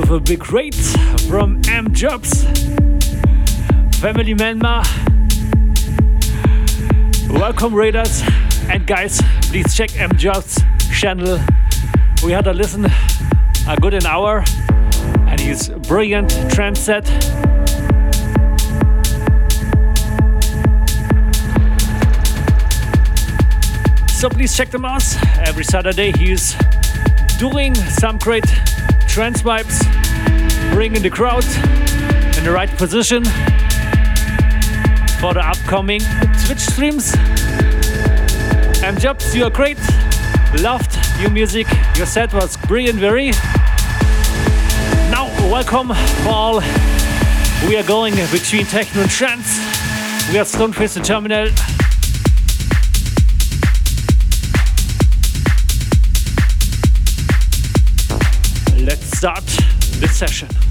with a big rate from M Jobs, family member. Welcome, Raiders. And guys, please check M Jobs channel. We had a listen a good an hour, and he's brilliant trance set. So please check them out. Every Saturday he's doing some great trance vibes, bringing the crowd in the right position for the upcoming Twitch streams. M Jobs, you are great. Loved your music. Your set was brilliant, very. Now, welcome for all. We are going between techno and trance. We are Stonefist and Terminal. Start this session.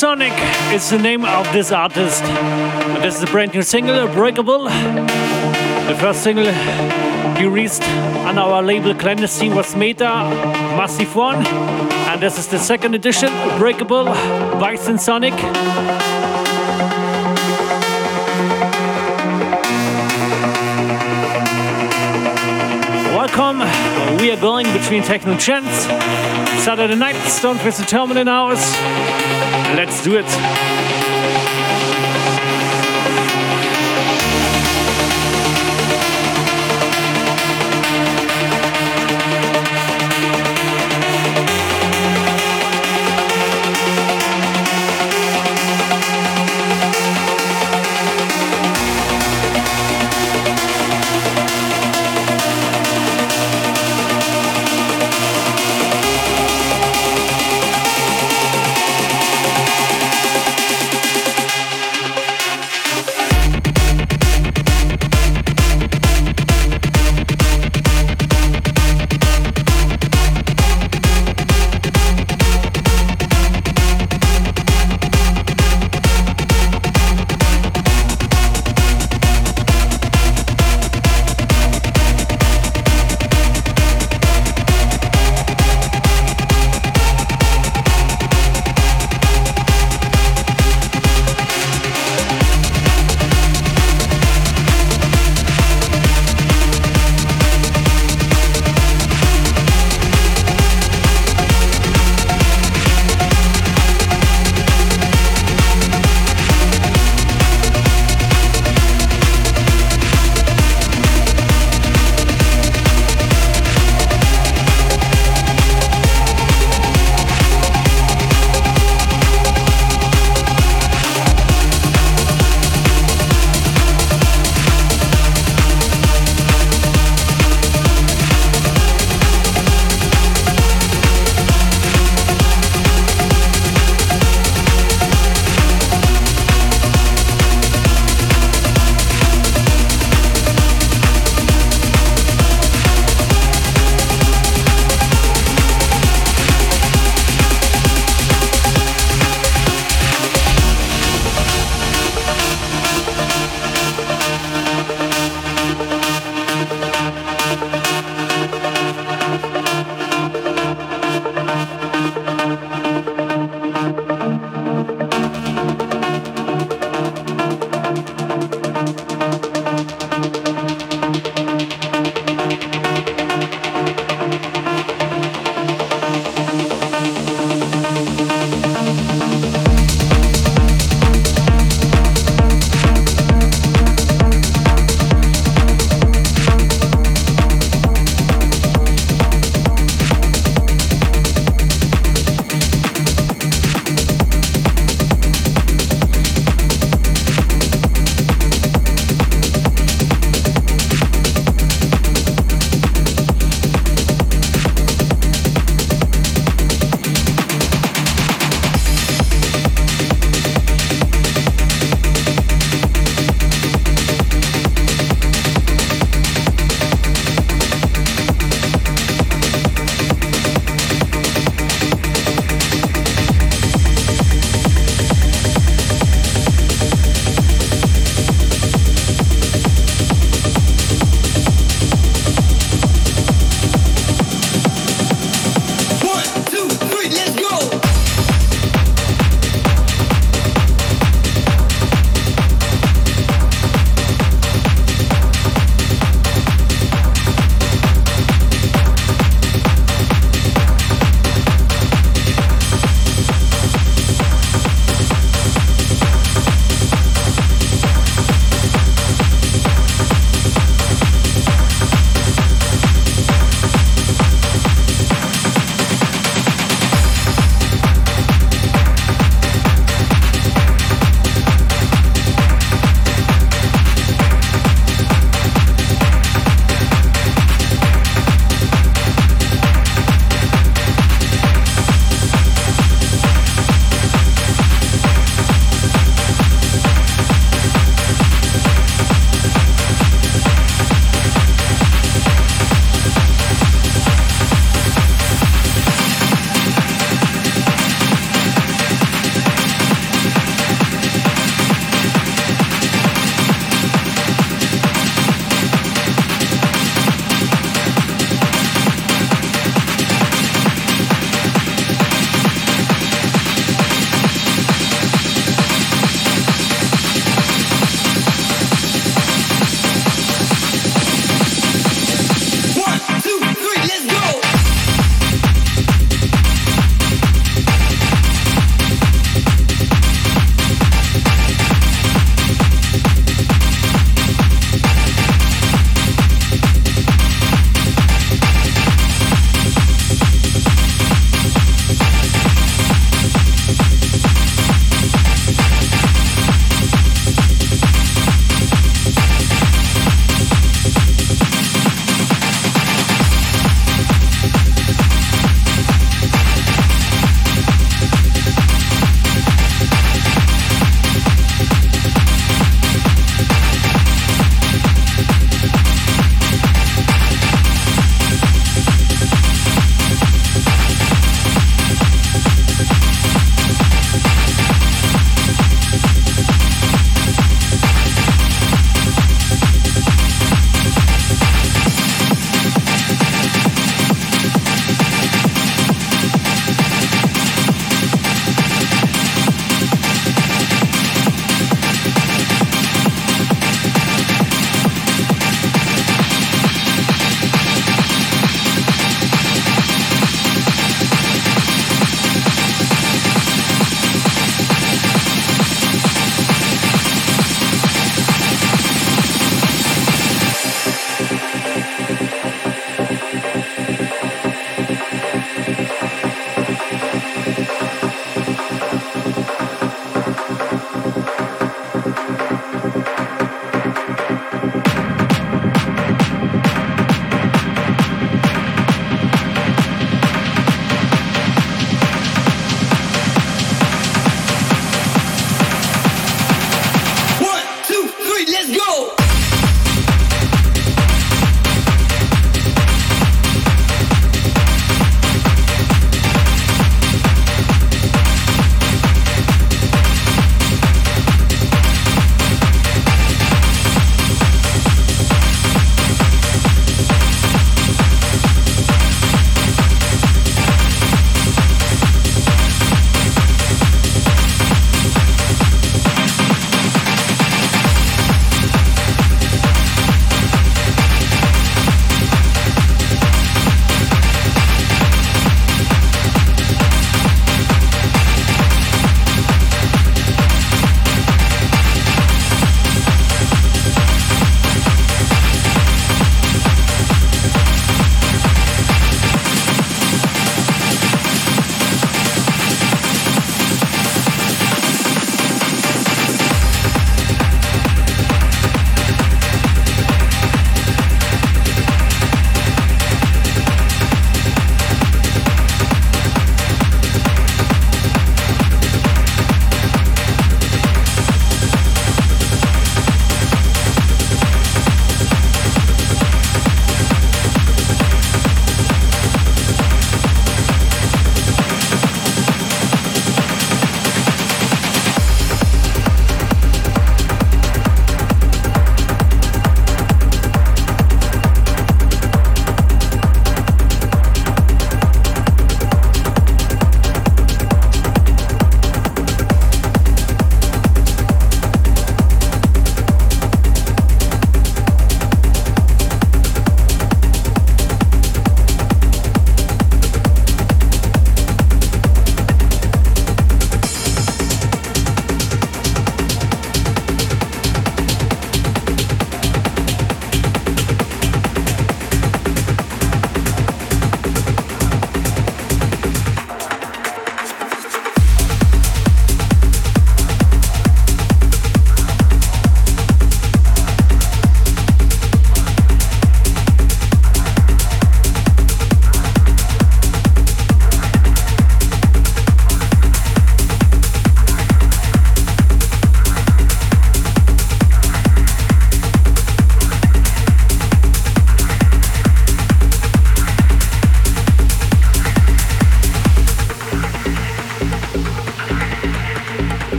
Sonic is the name of this artist. This is a brand new single, Breakable. The first single he released on our label Clandestine was Meta Massive One. And this is the second edition, Breakable, Bison Sonic. We are going between techno chants. Saturday night, Stonefist the Terminal Hours. Let's do it.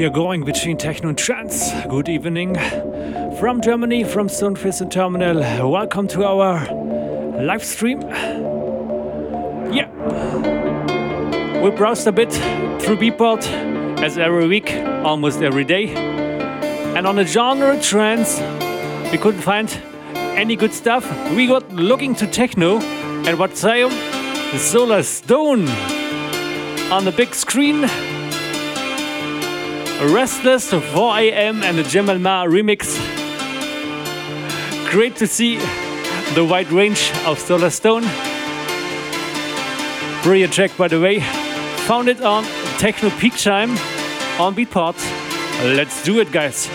We are going between techno and trance. Good evening from Germany, from Stonefist and Terminal. Welcome to our live stream. Yeah, we browsed a bit through Beatport as every week, almost every day. And on the genre trance, we couldn't find any good stuff. We got looking to techno and what say Solarstone on the big screen. Restless 4 AM and the Jamal Ma remix. Great to see the wide range of Solarstone. Brilliant track, by the way. Found it on Techno Peak Time on Beatport. Let's do it, guys.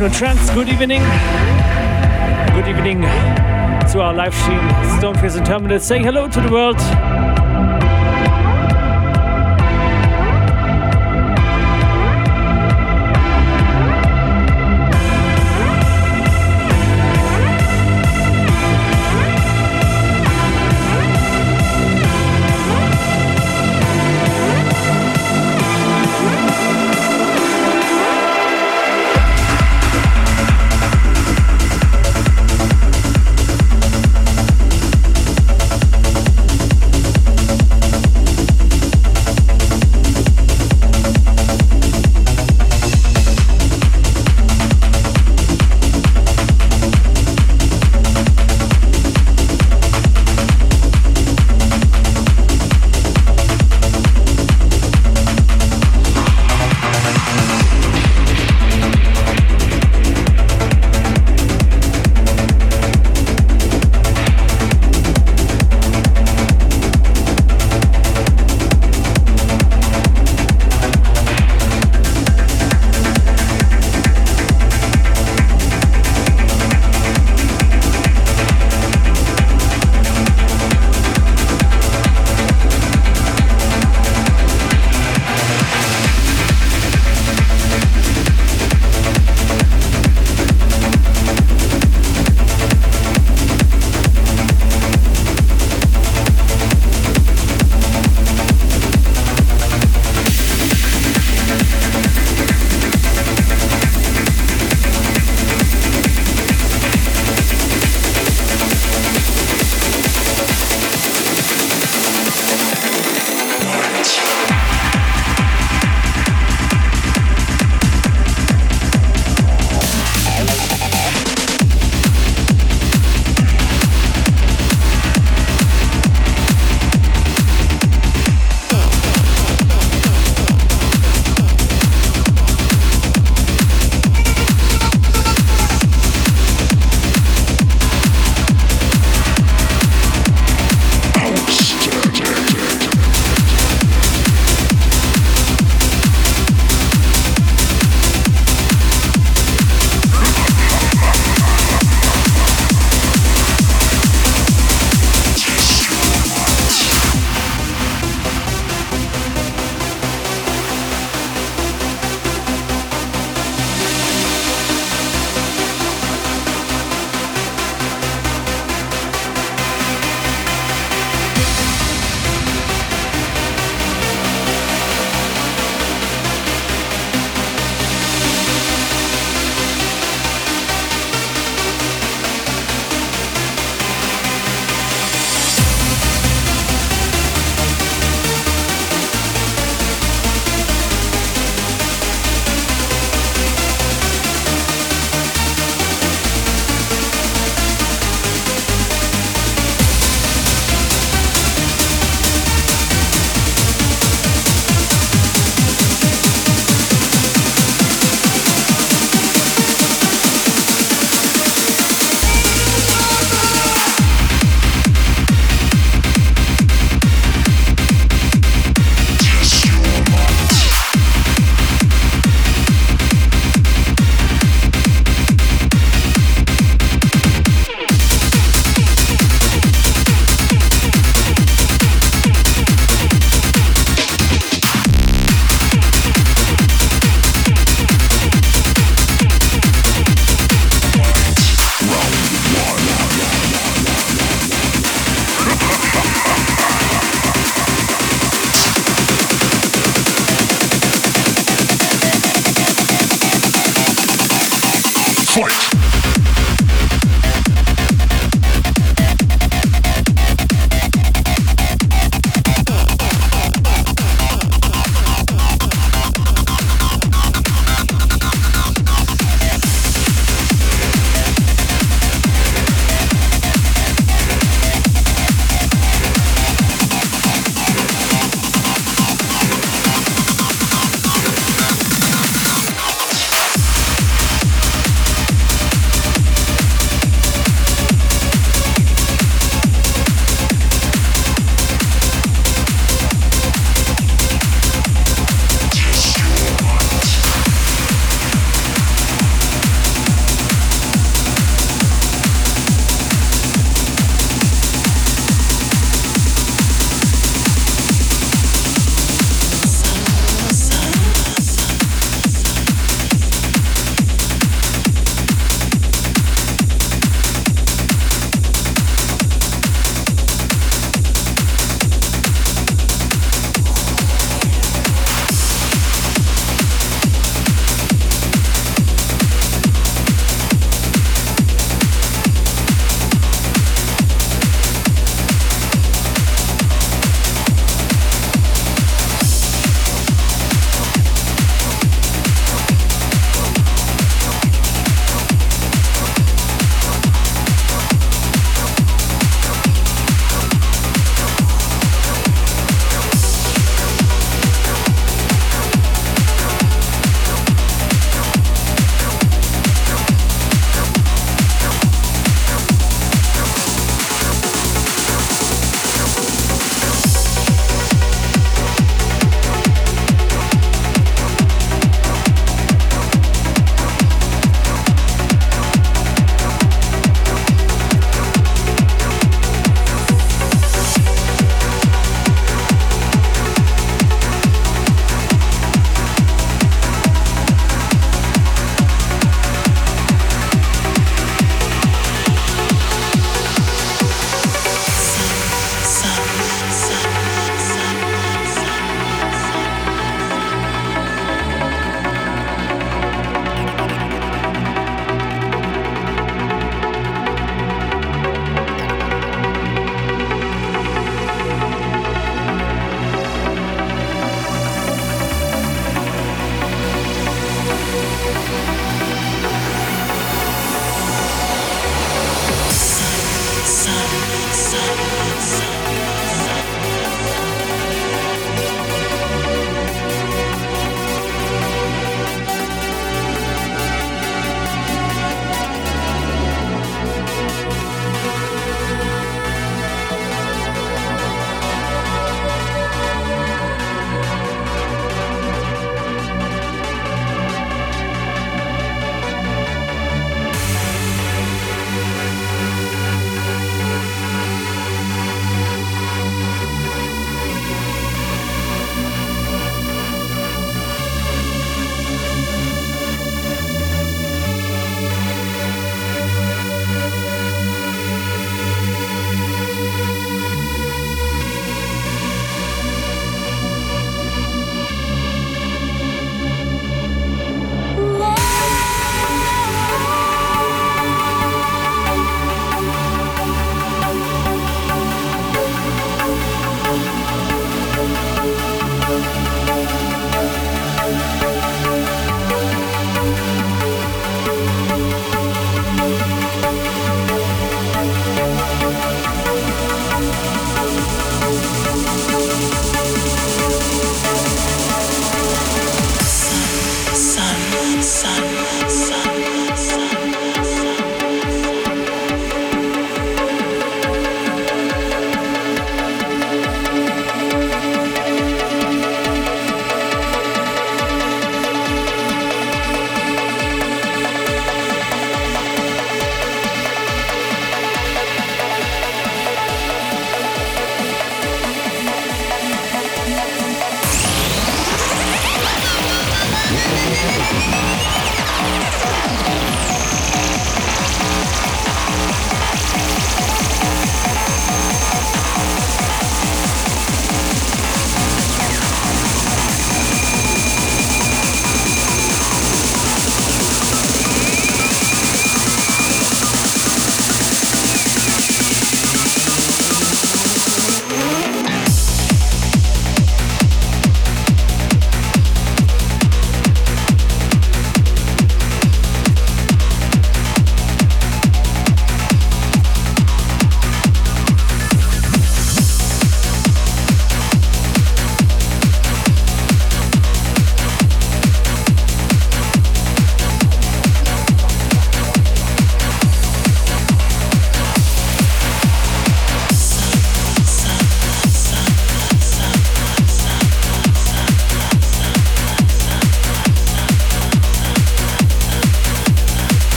Techno trance. Good evening. Good evening to our live stream, Stoneface and Terminal. Say hello to the world.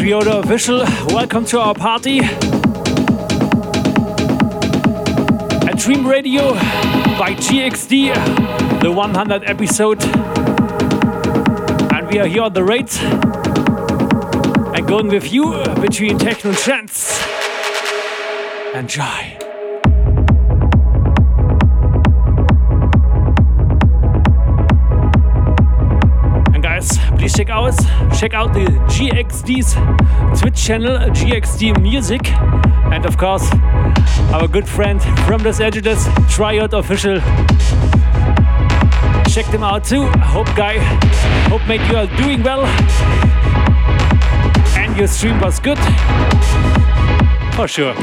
Triodo Official, welcome to our party. At Dream Radio by GXD, the 100 episode. And we are here on the rate and going with you between techno trance. Enjoy. Check out the GXD's Twitch channel, GXD Music, and of course our good friend from Los Angeles, Triod Official. Check them out too. Hope guy, hope mate you are doing well, and your stream was good for sure.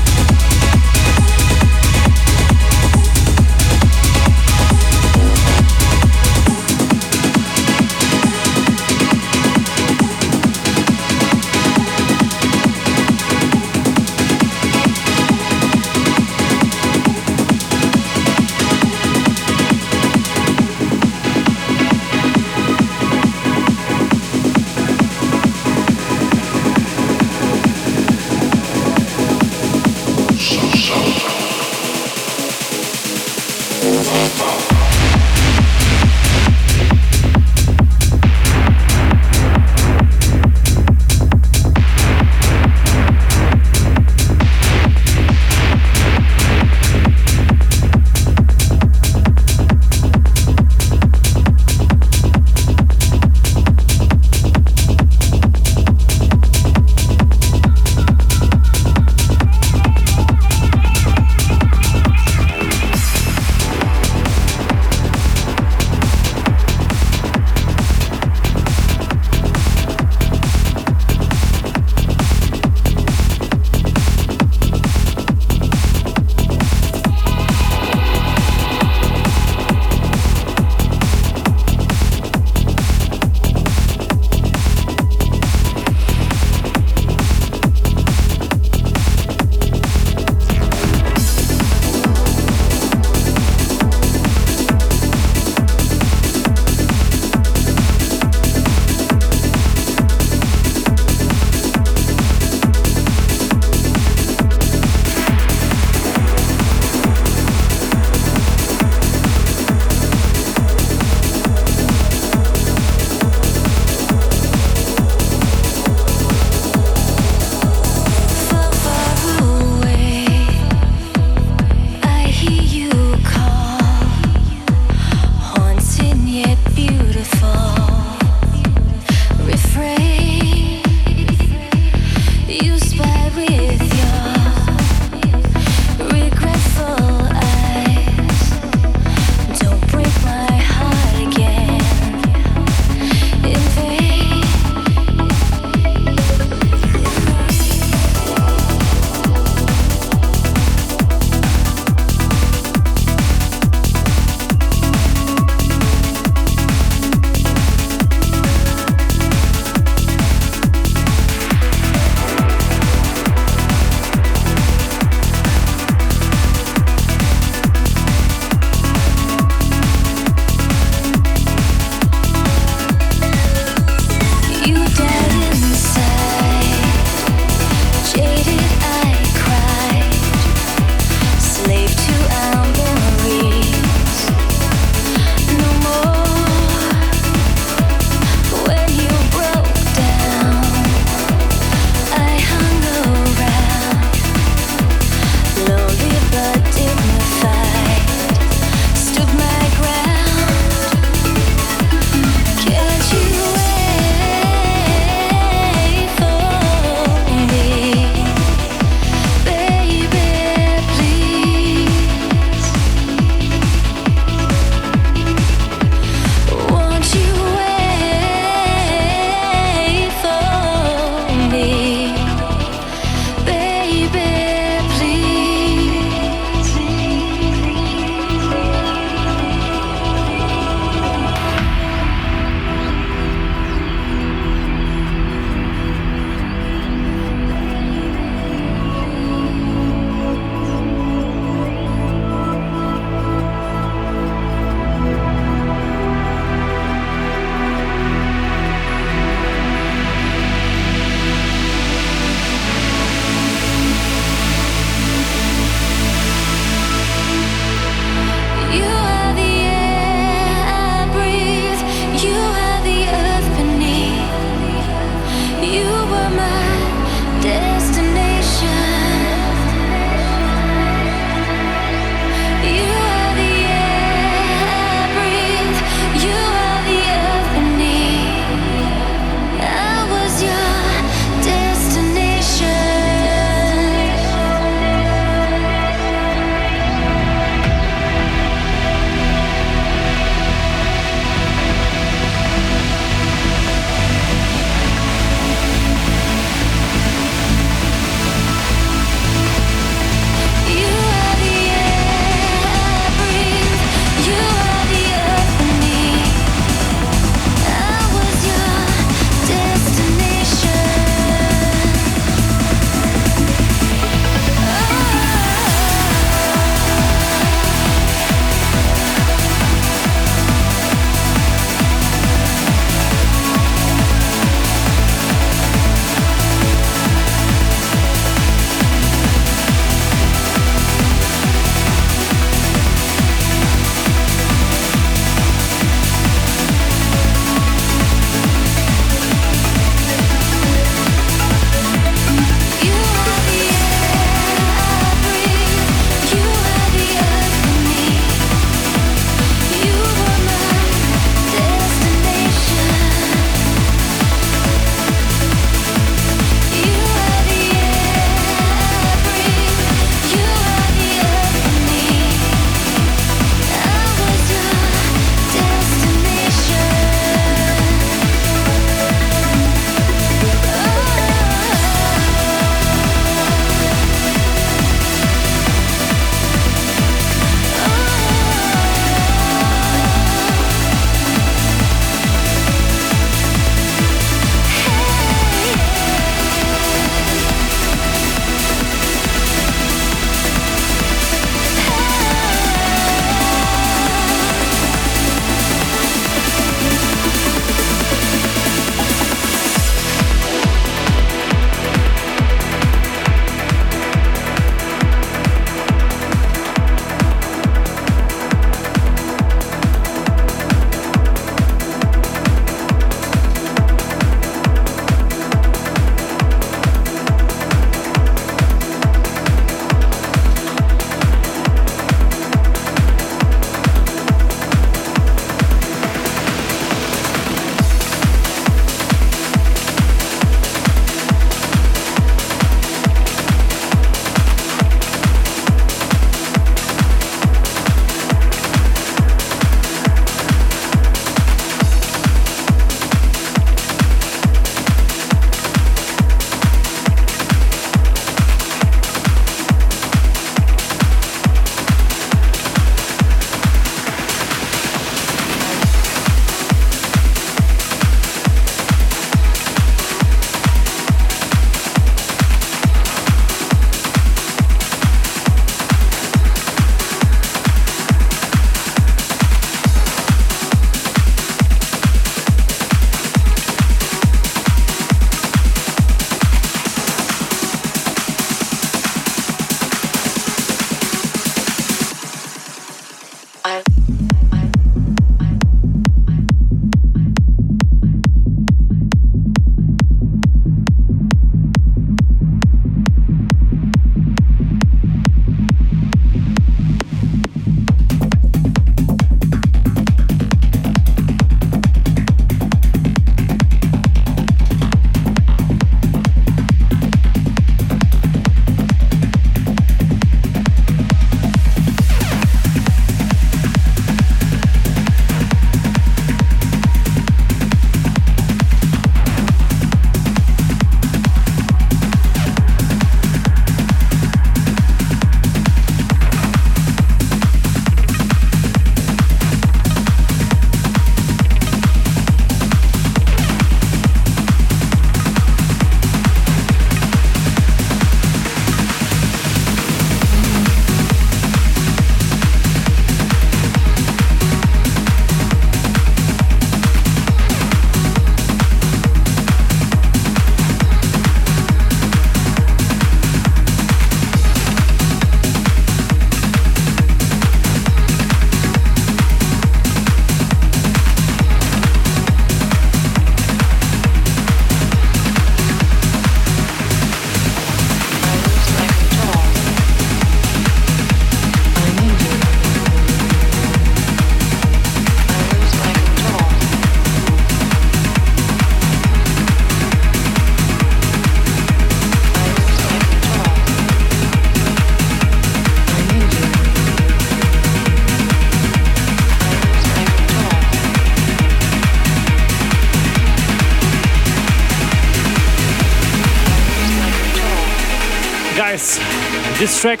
Track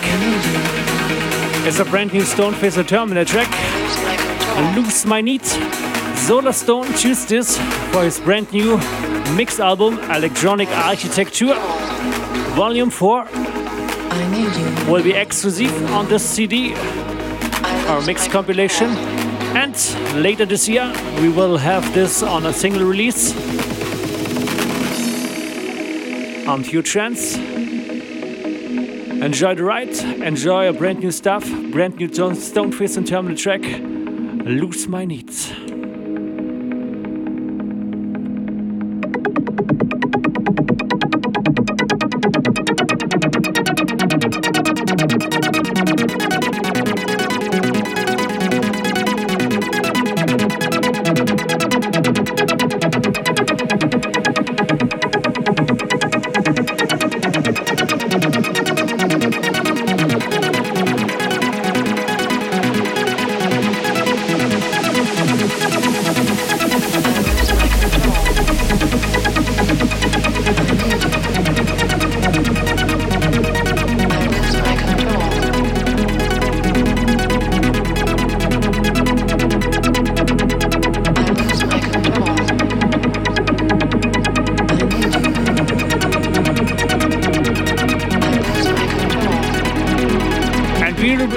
is a brand new Stoneface Terminal track. Lose My Need. Solarstone choose this for his brand new mix album Electronic Architecture. Volume 4 will be exclusive on this CD, our mix compilation. And later this year, we will have this on a single release on Pure Trance. Enjoy the ride, enjoy brand new stuff, brand new Stoneface and Terminal track, Lose My Needs.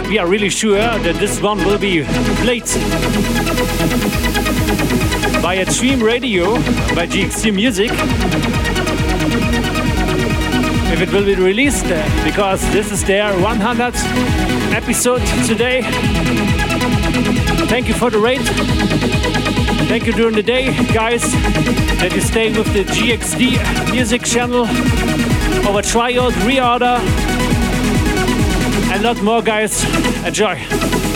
We are really sure that this one will be played by a stream radio by GXD Music. If it will be released, uh, because this is their 100th episode today. Thank you for the rate. Thank you during the day, guys, that you stay with the GXD Music channel over tryout, reorder, and lot more, guys. Enjoy.